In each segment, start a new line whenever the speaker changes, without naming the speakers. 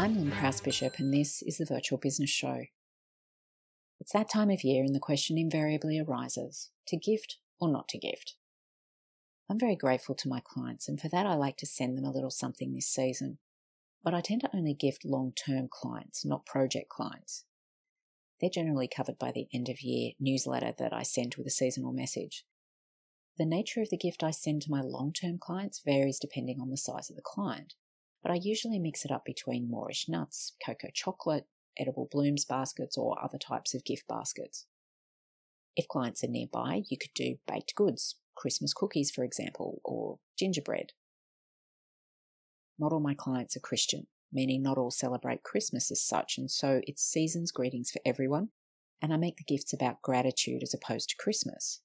I'm Lyn Prowse Bishop, and this is the Virtual Business Show. It's that time of year, and the question invariably arises to gift or not to gift. I'm very grateful to my clients, and for that, I like to send them a little something this season. But I tend to only gift long term clients, not project clients. They're generally covered by the end of year newsletter that I send with a seasonal message. The nature of the gift I send to my long term clients varies depending on the size of the client but I usually mix it up between Morish nuts, Koko chocolate, edible blooms baskets, or other types of gift baskets. If clients are nearby, you could do baked goods, Christmas cookies, for example, or gingerbread. Not all my clients are Christian, meaning not all celebrate Christmas as such, and so it's season's greetings for everyone, and I make the gifts about gratitude as opposed to Christmas.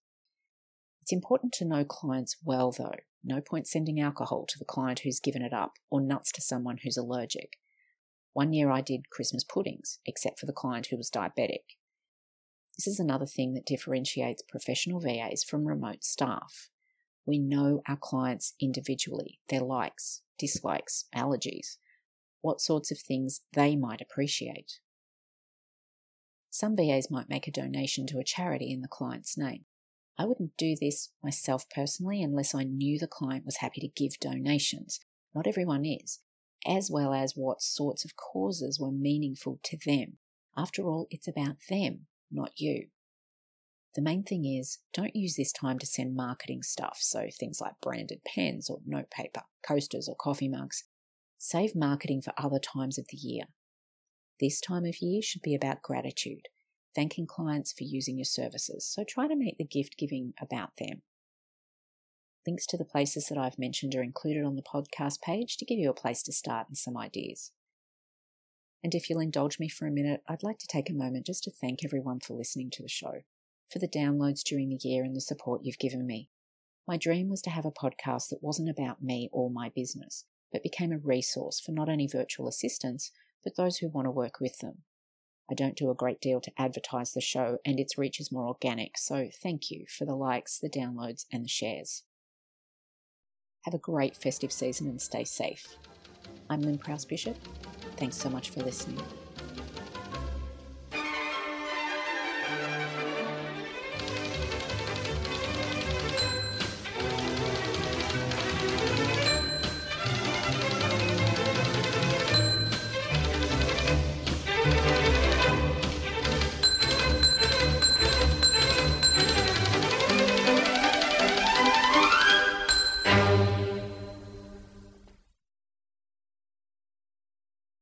It's important to know clients well, though. No point sending alcohol to the client who's given it up, or nuts to someone who's allergic. One year I did Christmas puddings, except for the client who was diabetic. This is another thing that differentiates professional VAs from remote staff. We know our clients individually, their likes, dislikes, allergies, what sorts of things they might appreciate. Some VAs might make a donation to a charity in the client's name. I wouldn't do this myself personally unless I knew the client was happy to give donations. Not everyone is, as well as what sorts of causes were meaningful to them. After all, it's about them, not you. The main thing is don't use this time to send marketing stuff, so things like branded pens or notepaper, coasters, or coffee mugs. Save marketing for other times of the year. This time of year should be about gratitude thanking clients for using your services. So try to make the gift giving about them. Links to the places that I've mentioned are included on the podcast page to give you a place to start and some ideas. And if you'll indulge me for a minute, I'd like to take a moment just to thank everyone for listening to the show, for the downloads during the year and the support you've given me. My dream was to have a podcast that wasn't about me or my business, but became a resource for not only virtual assistants, but those who want to work with them. I don't do a great deal to advertise the show, and its reach is more organic, so thank you for the likes, the downloads, and the shares. Have a great festive season and stay safe. I'm Lyn Prowse Bishop. Thanks so much for listening.